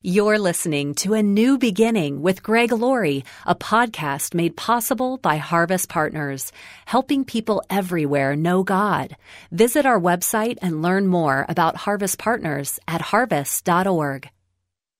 You're listening to A New Beginning with Greg Laurie, a podcast made possible by Harvest Partners, helping people everywhere know God. Visit our website and learn more about Harvest Partners at harvest.org.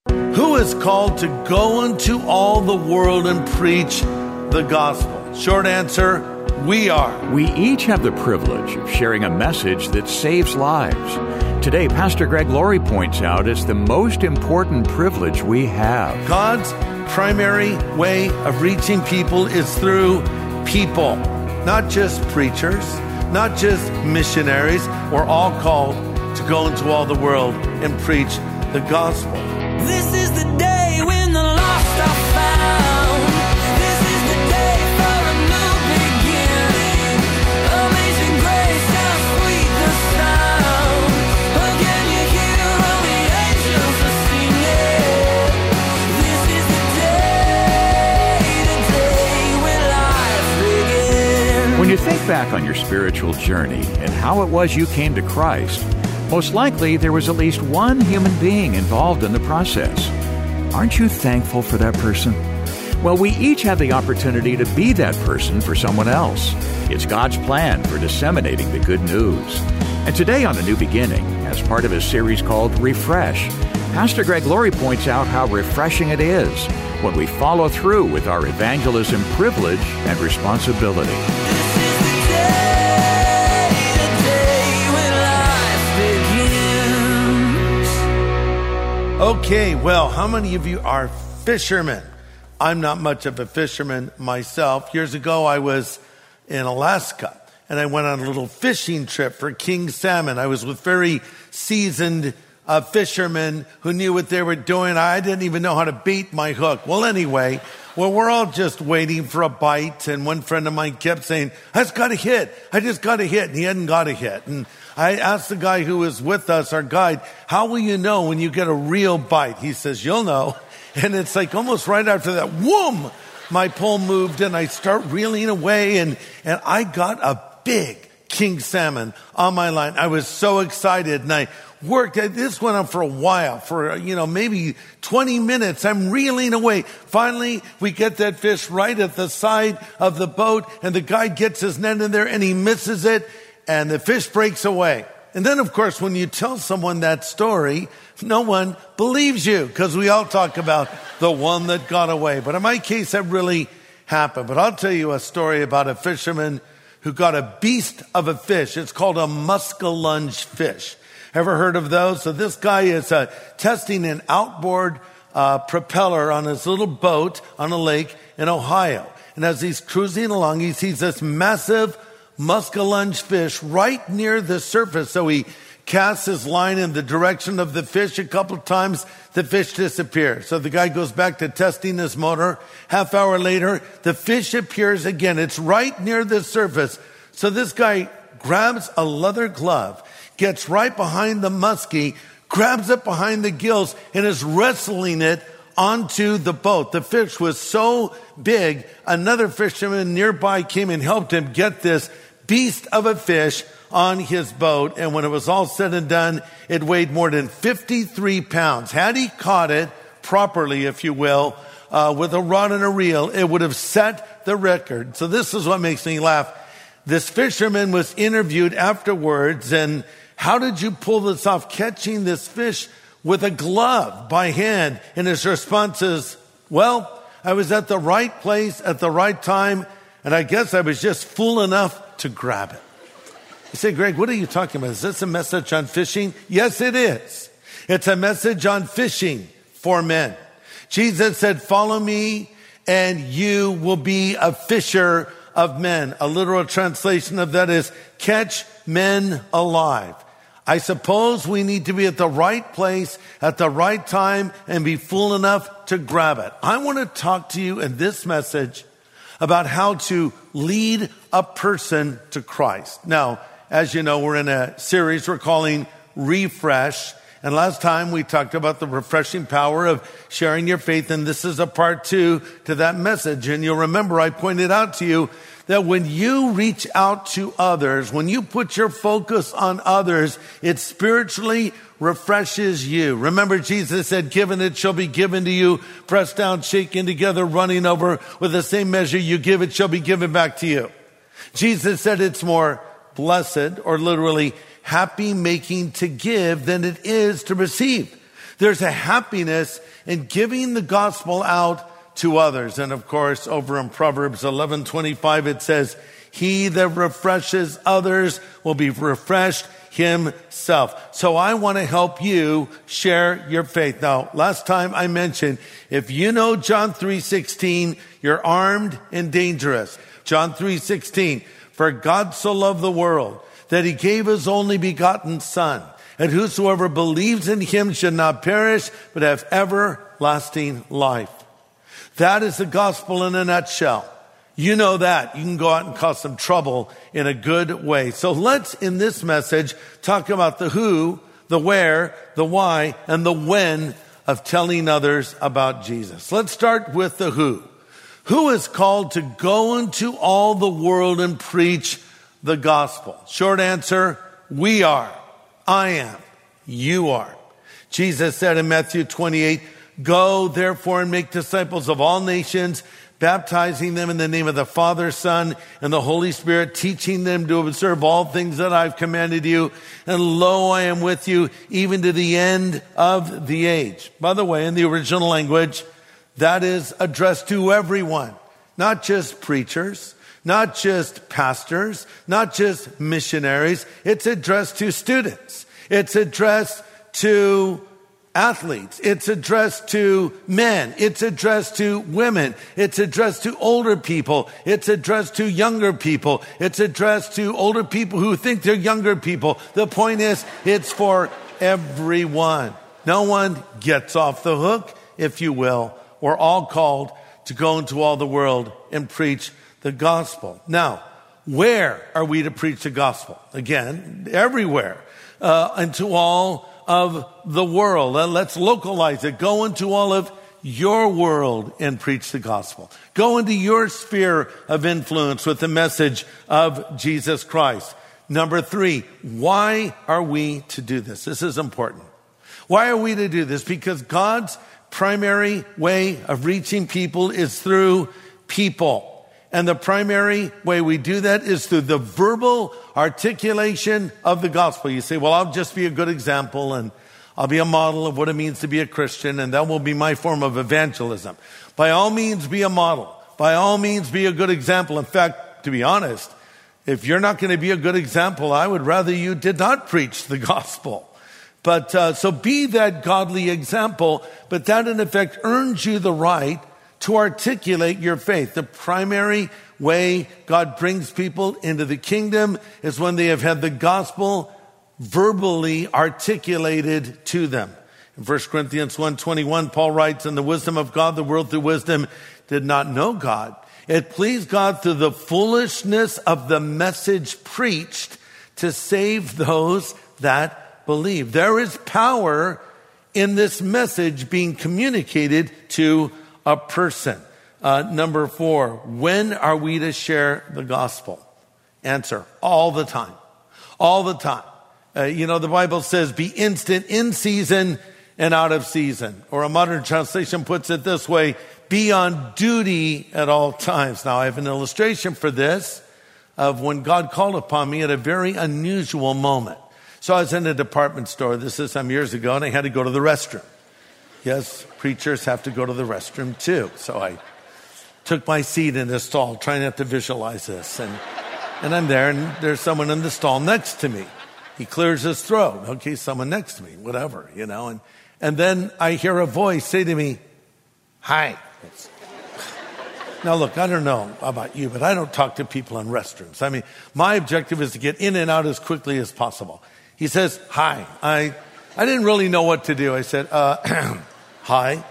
Who is called to go into all the world and preach the gospel? Short answer, we are. We each have the privilege of sharing a message that saves lives. Today, Pastor Greg Laurie points out it's the most important privilege we have. God's primary way of reaching people is through people, not just preachers, not just missionaries. We're all called to go into all the world and preach the gospel. Back on your spiritual journey and how it was you came to Christ, most likely there was at least one human being involved in the process. Aren't you thankful for that person? Well, we each have the opportunity to be that person for someone else. It's God's plan for disseminating the good news. And today on A New Beginning, as part of his series called Refresh, Pastor Greg Laurie points out how refreshing it is when we follow through with our evangelism privilege and responsibility. Okay, well, how many of you are fishermen? I'm not much of a fisherman myself. Years ago, I was in Alaska and I went on a little fishing trip for king salmon. I was with very seasoned uh, fishermen who knew what they were doing. I didn't even know how to bait my hook. Well, anyway, well, we're all just waiting for a bite. And one friend of mine kept saying, I just got a hit. I just got a hit. And he hadn't got a hit. And I asked the guy who was with us, our guide, how will you know when you get a real bite? He says, you'll know. And it's like almost right after that, whoom, my pole moved and I start reeling away and, and I got a big king salmon on my line. I was so excited and I worked. This went on for a while, for, you know, maybe 20 minutes. I'm reeling away. Finally, we get that fish right at the side of the boat and the guy gets his net in there and he misses it and the fish breaks away. And then, of course, when you tell someone that story, no one believes you because we all talk about the one that got away. But in my case, that really happened. But I'll tell you a story about a fisherman who got a beast of a fish. It's called a muskellunge fish. Ever heard of those? So this guy is uh, testing an outboard uh, propeller on his little boat on a lake in Ohio. And as he's cruising along, he sees this massive muskellunge fish right near the surface. So he casts his line in the direction of the fish a couple times. The fish disappears. So the guy goes back to testing his motor. Half hour later, the fish appears again. It's right near the surface. So this guy grabs a leather glove, gets right behind the muskie, grabs it behind the gills, and is wrestling it onto the boat. The fish was so big, another fisherman nearby came and helped him get this beast of a fish on his boat. And when it was all said and done, it weighed more than 53 pounds. Had he caught it properly, if you will, uh, with a rod and a reel, it would have set the record. So this is what makes me laugh. This fisherman was interviewed afterwards and how did you pull this off? Catching this fish with a glove by hand. And his response is, well, I was at the right place at the right time. And I guess I was just fool enough to grab it. You say, Greg, what are you talking about? Is this a message on fishing? Yes, it is. It's a message on fishing for men. Jesus said, follow me and you will be a fisher of men. A literal translation of that is catch men alive. I suppose we need to be at the right place at the right time and be fool enough to grab it. I want to talk to you in this message about how to lead a person to Christ. Now, as you know, we're in a series we're calling Refresh. And last time we talked about the refreshing power of sharing your faith. And this is a part two to that message. And you'll remember I pointed out to you that when you reach out to others, when you put your focus on others, it spiritually refreshes you. Remember, Jesus said, given it shall be given to you, pressed down, shaken together, running over with the same measure you give, it shall be given back to you. Jesus said it's more blessed or literally happy making to give than it is to receive. There's a happiness in giving the gospel out to others. And of course, over in Proverbs 11:25 it says, "He that refreshes others will be refreshed himself." So I want to help you share your faith. Now, last time I mentioned, if you know John 3:16, you're armed and dangerous. John 3:16, "For God so loved the world that he gave his only begotten son." and whosoever believes in him should not perish, but have everlasting life. That is the gospel in a nutshell. You know that. You can go out and cause some trouble in a good way. So let's, in this message, talk about the who, the where, the why, and the when of telling others about Jesus. Let's start with the who. Who is called to go into all the world and preach the gospel? Short answer, we are. I am. You are. Jesus said in Matthew 28, Go therefore and make disciples of all nations, baptizing them in the name of the Father, Son, and the Holy Spirit, teaching them to observe all things that I've commanded you. And lo, I am with you even to the end of the age. By the way, in the original language, that is addressed to everyone, not just preachers, not just pastors, not just missionaries. It's addressed to students. It's addressed to athletes. It's addressed to men. It's addressed to women. It's addressed to older people. It's addressed to younger people. It's addressed to older people who think they're younger people. The point is, it's for everyone. No one gets off the hook, if you will. We're all called to go into all the world and preach the gospel. Now, where are we to preach the gospel? Again, everywhere, uh, into all of the world. Let's localize it. Go into all of your world and preach the gospel. Go into your sphere of influence with the message of Jesus Christ. Number three, why are we to do this? This is important. Why are we to do this? Because God's primary way of reaching people is through people. And the primary way we do that is through the verbal articulation of the gospel. You say, well, I'll just be a good example and I'll be a model of what it means to be a Christian and that will be my form of evangelism. By all means, be a model. By all means, be a good example. In fact, to be honest, if you're not going to be a good example, I would rather you did not preach the gospel. But uh, so be that godly example, but that in effect earns you the right to articulate your faith. The primary way God brings people into the kingdom is when they have had the gospel verbally articulated to them. In 1 Corinthians 1.21, Paul writes, In the wisdom of God, the world through wisdom did not know God. It pleased God through the foolishness of the message preached to save those that believe. There is power in this message being communicated to a person. Uh, number four, when are we to share the gospel? Answer, all the time. All the time. Uh, you know, the Bible says be instant in season and out of season. Or a modern translation puts it this way, be on duty at all times. Now I have an illustration for this of when God called upon me at a very unusual moment. So I was in a department store, this is some years ago, and I had to go to the restroom. Yes, preachers have to go to the restroom too. So I took my seat in the stall, trying not to visualize this. And, and I'm there, and there's someone in the stall next to me. He clears his throat. Okay, someone next to me, whatever, you know. And, and then I hear a voice say to me, Hi. Now, look, I don't know about you, but I don't talk to people in restrooms. I mean, my objective is to get in and out as quickly as possible. He says, Hi. I, I didn't really know what to do. I said, uh, Hi.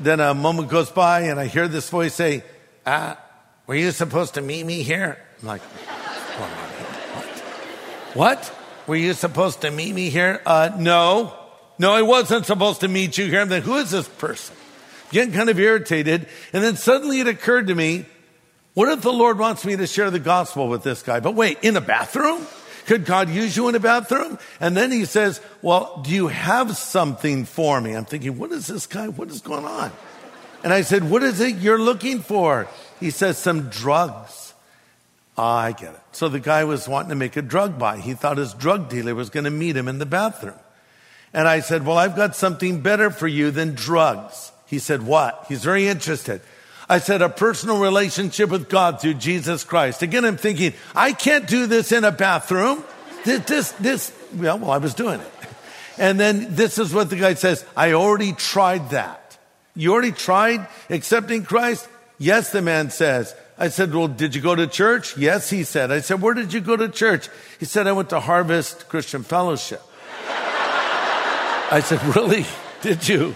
Then a moment goes by and I hear this voice say, Ah, were you supposed to meet me here? I'm like, what? What? Were you supposed to meet me here? Uh, no. No, I wasn't supposed to meet you here. I'm like, who is this person? Getting kind of irritated. And then suddenly it occurred to me, What if the Lord wants me to share the gospel with this guy? But wait, in a bathroom? Could God use you in a bathroom? And then he says, well, do you have something for me? I'm thinking, what is this guy? What is going on? And I said, what is it you're looking for? He says, some drugs. Ah, I get it. So the guy was wanting to make a drug buy. He thought his drug dealer was going to meet him in the bathroom. And I said, well, I've got something better for you than drugs. He said, what? He's very interested. I said, a personal relationship with God through Jesus Christ. Again, I'm thinking, I can't do this in a bathroom. This, this, this, well, well, I was doing it. And then this is what the guy says. I already tried that. You already tried accepting Christ? Yes, the man says. I said, well, did you go to church? Yes, he said. I said, where did you go to church? He said, I went to Harvest Christian Fellowship. I said, really? Did you?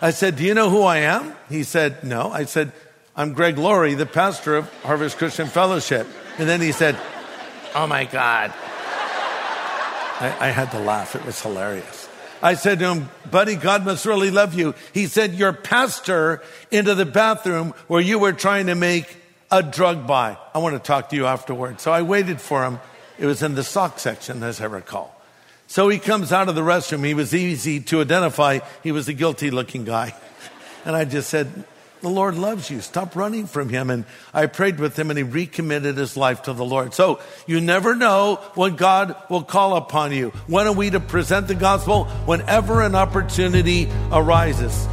I said, do you know who I am? He said, no. I said, I'm Greg Laurie, the pastor of Harvest Christian Fellowship. And then he said, Oh my God. I, I, had to laugh. It was hilarious. I said to him, Buddy, God must really love you. He said, Your pastor into the bathroom where you were trying to make a drug buy. I want to talk to you afterwards. So I waited for him. It was in the sock section, as I recall. So he comes out of the restroom. He was easy to identify. He was a guilty looking guy. And I just said, the Lord loves you. Stop running from Him. And I prayed with him and he recommitted his life to the Lord. So you never know when God will call upon you. When are we to present the gospel? Whenever an opportunity arises.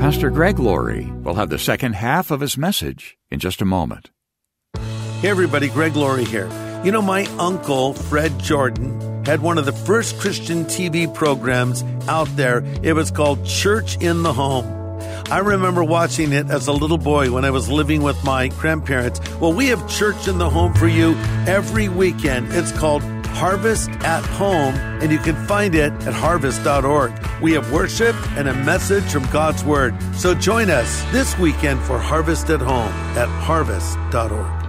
Pastor Greg Laurie will have the second half of his message in just a moment. Hey, everybody, Greg Laurie here. You know, my uncle, Fred Jordan, had one of the first Christian TV programs out there. It was called Church in the Home. I remember watching it as a little boy when I was living with my grandparents. Well, we have church in the home for you every weekend. It's called Harvest at Home, and you can find it at harvest.org. We have worship and a message from God's Word. So join us this weekend for Harvest at Home at harvest.org.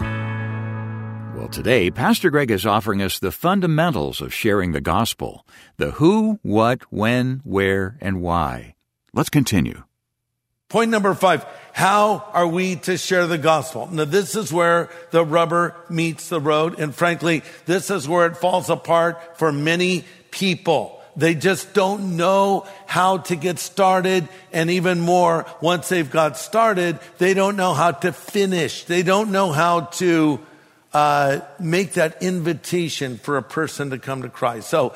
Today, Pastor Greg is offering us the fundamentals of sharing the gospel the who, what, when, where, and why. Let's continue. Point number five How are we to share the gospel? Now, this is where the rubber meets the road. And frankly, this is where it falls apart for many people. They just don't know how to get started. And even more, once they've got started, they don't know how to finish. They don't know how to uh, make that invitation for a person to come to Christ. So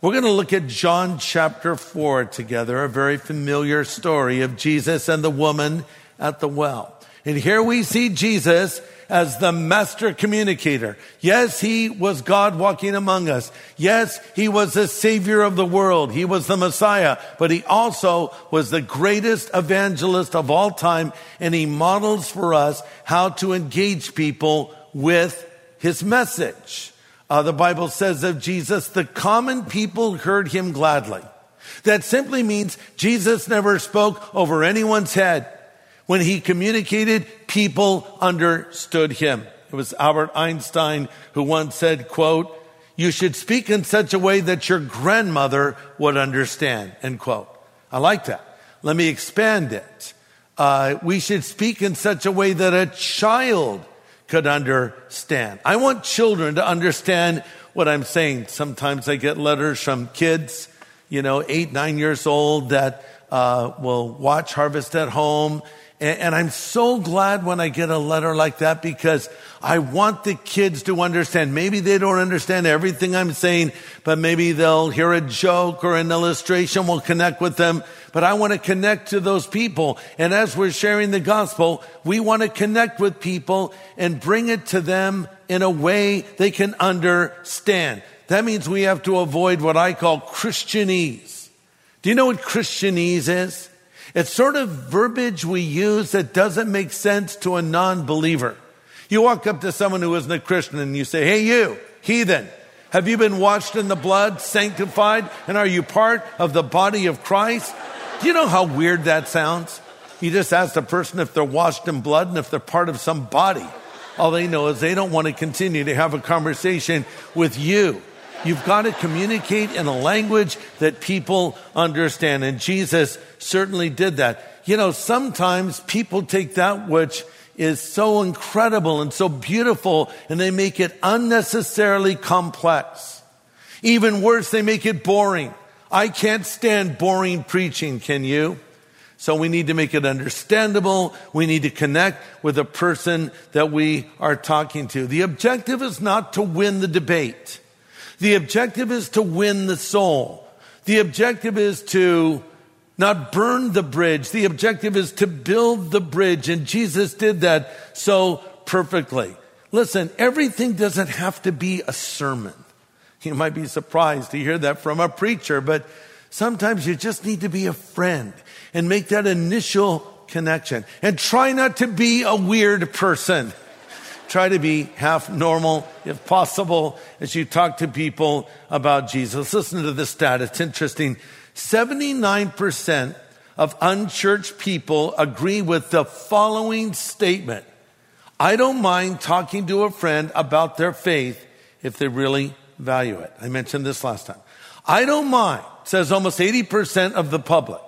we're going to look at John chapter 4 together, a very familiar story of Jesus and the woman at the well. And here we see Jesus as the master communicator. Yes, he was God walking among us. Yes, he was the savior of the world. He was the Messiah, but he also was the greatest evangelist of all time. And he models for us how to engage people with his message. Uh, the Bible says of Jesus, the common people heard him gladly. That simply means Jesus never spoke over anyone's head. When he communicated, people understood him. It was Albert Einstein who once said, quote, you should speak in such a way that your grandmother would understand, end quote. I like that. Let me expand it. Uh, we should speak in such a way that a child could understand. I want children to understand what I'm saying. Sometimes I get letters from kids, you know, eight, nine years old that uh, will watch Harvest at Home. And, and I'm so glad when I get a letter like that because I want the kids to understand. Maybe they don't understand everything I'm saying, but maybe they'll hear a joke or an illustration will connect with them. But I want to connect to those people. And as we're sharing the gospel, we want to connect with people and bring it to them in a way they can understand. That means we have to avoid what I call Christianese. Do you know what Christianese is? It's sort of verbiage we use that doesn't make sense to a non-believer. You walk up to someone who isn't a Christian and you say, Hey, you, heathen, have you been washed in the blood, sanctified, and are you part of the body of Christ? Do you know how weird that sounds? You just ask the person if they're washed in blood and if they're part of some body. All they know is they don't want to continue to have a conversation with you. You've got to communicate in a language that people understand. And Jesus certainly did that. You know, sometimes people take that which is so incredible and so beautiful and they make it unnecessarily complex. Even worse, they make it boring. I can't stand boring preaching, can you? So we need to make it understandable. We need to connect with the person that we are talking to. The objective is not to win the debate. The objective is to win the soul. The objective is to not burn the bridge. The objective is to build the bridge. And Jesus did that so perfectly. Listen, everything doesn't have to be a sermon. You might be surprised to hear that from a preacher, but sometimes you just need to be a friend and make that initial connection. And try not to be a weird person. Try to be half normal, if possible, as you talk to people about Jesus. Listen to this stat. It's interesting. 79% of unchurched people agree with the following statement. I don't mind talking to a friend about their faith if they really value it. I mentioned this last time. I don't mind, says almost 80% of the public,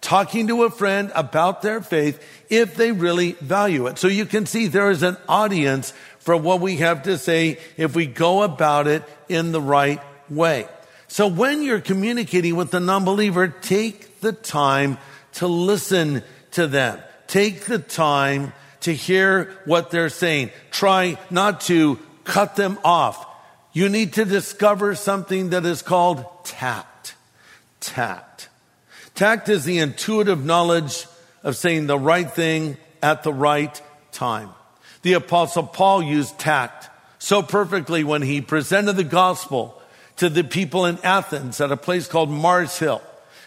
talking to a friend about their faith if they really value it. So you can see there is an audience for what we have to say if we go about it in the right way. So when you're communicating with the non-believer, take the time to listen to them. Take the time to hear what they're saying. Try not to cut them off. You need to discover something that is called tact. Tact. Tact is the intuitive knowledge of saying the right thing at the right time. The apostle Paul used tact so perfectly when he presented the gospel to the people in Athens at a place called Mars Hill.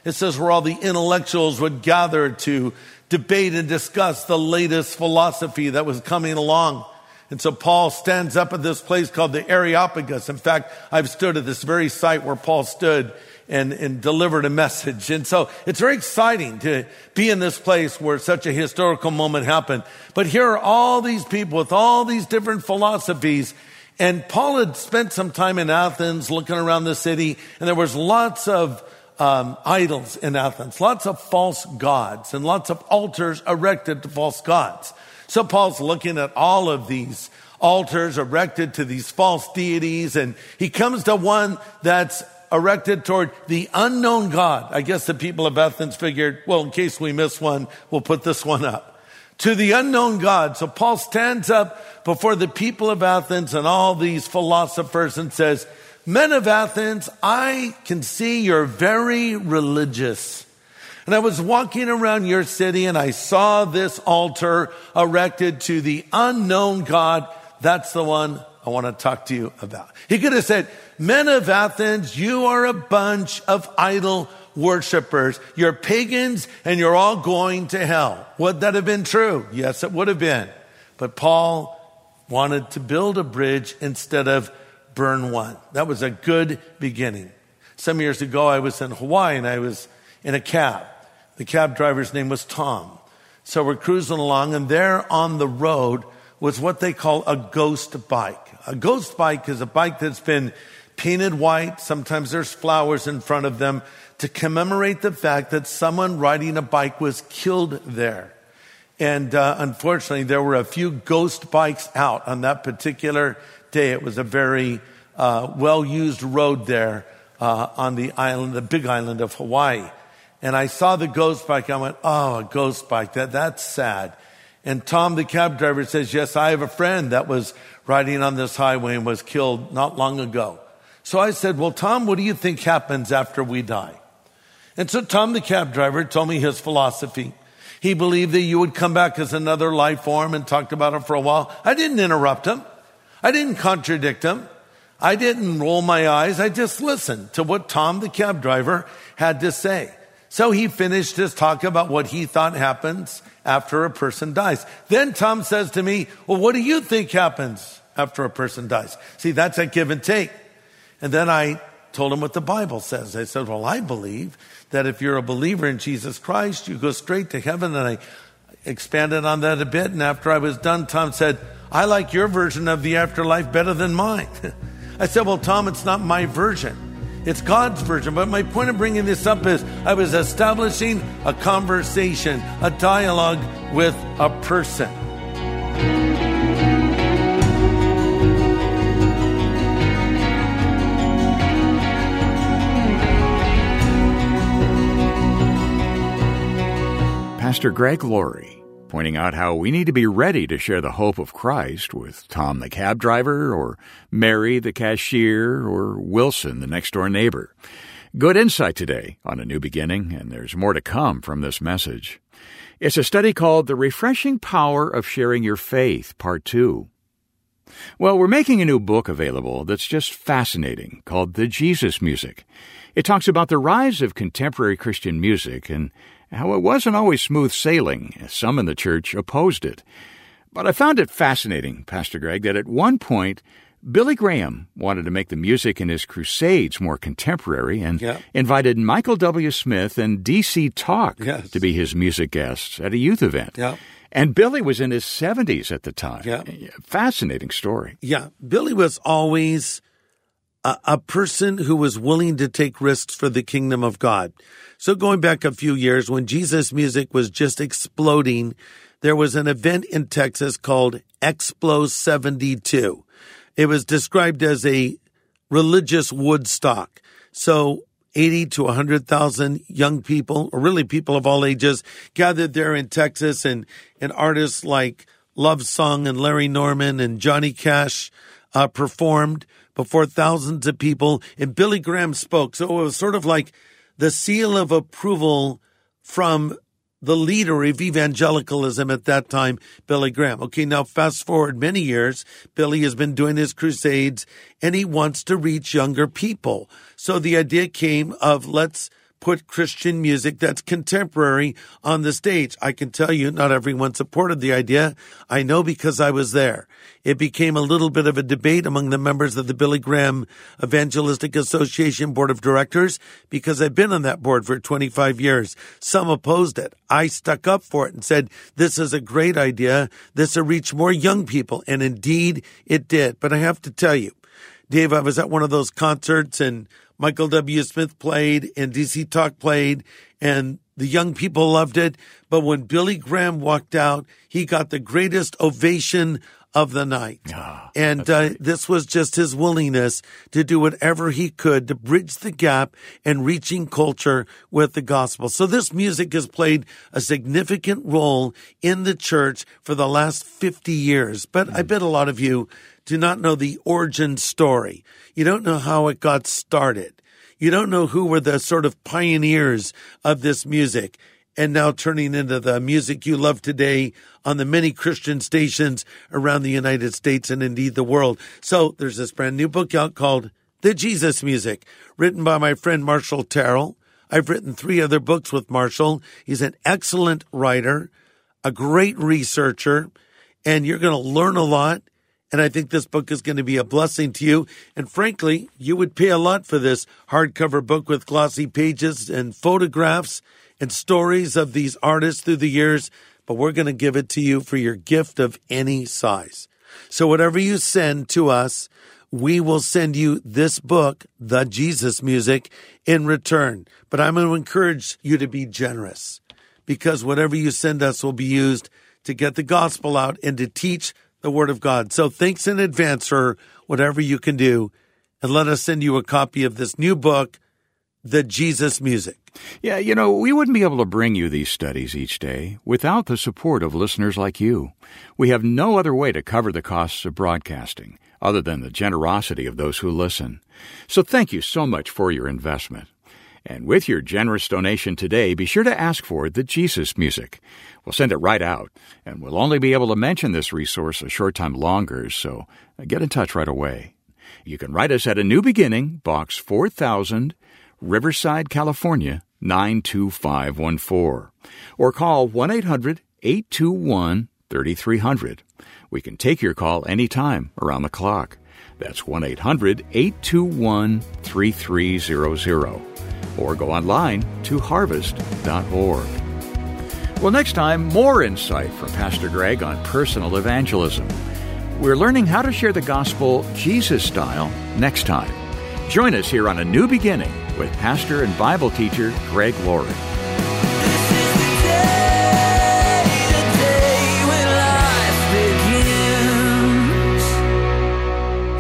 It says where all the intellectuals would gather to debate and discuss the latest philosophy that was coming along. And so Paul stands up at this place called the Areopagus. In fact, I've stood at this very site where Paul stood and, and delivered a message. And so it's very exciting to be in this place where such a historical moment happened. But here are all these people with all these different philosophies and Paul had spent some time in Athens looking around the city, and there was lots of um, idols in Athens, lots of false gods, and lots of altars erected to false gods. So Paul's looking at all of these altars erected to these false deities, and he comes to one that's erected toward the unknown God. I guess the people of Athens figured, well, in case we miss one, we'll put this one up to the unknown God. So Paul stands up before the people of Athens and all these philosophers and says, Men of Athens, I can see you're very religious. And I was walking around your city and I saw this altar erected to the unknown God. That's the one I want to talk to you about. He could have said, Men of Athens, you are a bunch of idol worshipers. You're pagans and you're all going to hell. Would that have been true? Yes, it would have been. But Paul wanted to build a bridge instead of burn one. That was a good beginning. Some years ago, I was in Hawaii and I was in a cab. The cab driver's name was Tom. So we're cruising along and there on the road was what they call a ghost bike. A ghost bike is a bike that's been painted white. Sometimes there's flowers in front of them to commemorate the fact that someone riding a bike was killed there. And uh, unfortunately, there were a few ghost bikes out on that particular day. It was a very uh, well used road there uh, on the island, the big island of Hawaii. And I saw the ghost bike. I went, oh, a ghost bike. That, that's sad. And Tom, the cab driver, says, yes, I have a friend that was riding on this highway and was killed not long ago. So I said, well, Tom, what do you think happens after we die? And so Tom, the cab driver, told me his philosophy. He believed that you would come back as another life form and talked about it for a while. I didn't interrupt him. I didn't contradict him. I didn't roll my eyes. I just listened to what Tom, the cab driver, had to say. So he finished his talk about what he thought happens after a person dies. Then Tom says to me, well, what do you think happens after a person dies? See, that's a give and take. And then I told him what the Bible says. I said, well, I believe that if you're a believer in Jesus Christ, you go straight to heaven. And I expanded on that a bit. And after I was done, Tom said, I like your version of the afterlife better than mine. I said, Well, Tom, it's not my version. It's God's version. But my point of bringing this up is I was establishing a conversation, a dialogue with a person. Pastor Greg Laurie, pointing out how we need to be ready to share the hope of Christ with Tom the cab driver, or Mary the cashier, or Wilson the next door neighbor. Good insight today on a new beginning, and there's more to come from this message. It's a study called The Refreshing Power of Sharing Your Faith, Part 2. Well, we're making a new book available that's just fascinating called The Jesus Music. It talks about the rise of contemporary Christian music and how it wasn't always smooth sailing, as some in the church opposed it. But I found it fascinating, Pastor Greg, that at one point, Billy Graham wanted to make the music in his crusades more contemporary and Yeah. invited Michael W. Smith and DC Talk Yes. to be his music guests at a youth event. Yeah. And Billy was in his 70s at the time. Yeah. Fascinating story. Yeah, Billy was always a, a person who was willing to take risks for the kingdom of God. So going back a few years when Jesus music was just exploding, there was an event in Texas called Explo 72. It was described as a religious Woodstock. So 80 to 100,000 young people, or really people of all ages, gathered there in Texas and, and artists like Love Song and Larry Norman and Johnny Cash uh, performed before thousands of people and Billy Graham spoke. So it was sort of like the seal of approval from the leader of evangelicalism at that time, Billy Graham. Okay, now fast forward many years, Billy has been doing his crusades and he wants to reach younger people. So the idea came of let's put Christian music that's contemporary on the stage. I can tell you not everyone supported the idea. I know because I was there. It became a little bit of a debate among the members of the Billy Graham Evangelistic Association Board of Directors because I've been on that board for 25 years. Some opposed it. I stuck up for it and said, this is a great idea. This will reach more young people. And indeed it did. But I have to tell you, Dave, I was at one of those concerts and Michael W. Smith played and DC Talk played and the young people loved it. But when Billy Graham walked out, he got the greatest ovation of the night. and uh, this was just his willingness to do whatever he could to bridge the gap and reaching culture with the gospel. So this music has played a significant role in the church for the last 50 years. But I bet a lot of you do not know the origin story. You don't know how it got started. You don't know who were the sort of pioneers of this music and now turning into the music you love today on the many Christian stations around the United States and indeed the world. So there's this brand new book out called The Jesus Music, written by my friend Marshall Terrill. I've written three other books with Marshall. He's an excellent writer, a great researcher, and you're going to learn a lot. And I think this book is going to be a blessing to you. And frankly, you would pay a lot for this hardcover book with glossy pages and photographs and stories of these artists through the years. But we're going to give it to you for your gift of any size. So whatever you send to us, we will send you this book, The Jesus Music, in return. But I'm going to encourage you to be generous because whatever you send us will be used to get the gospel out and to teach the word of God. So thanks in advance for whatever you can do. And let us send you a copy of this new book, The Jesus Music. Yeah, you know, we wouldn't be able to bring you these studies each day without the support of listeners like you. We have no other way to cover the costs of broadcasting other than the generosity of those who listen. So thank you so much for your investment. And with your generous donation today, be sure to ask for the Jesus music. We'll send it right out, and we'll only be able to mention this resource a short time longer, so uh, get in touch right away. You can write us at A New Beginning, Box 4000, Riverside, California 92514, or call 1 800 821 3300. We can take your call anytime around the clock. That's 1 800 821 3300. Or go online to harvest.org. Well, next time, more insight from Pastor Greg on personal evangelism. We're learning how to share the gospel Jesus style next time. Join us here on A New Beginning with pastor and Bible teacher Greg Laurie.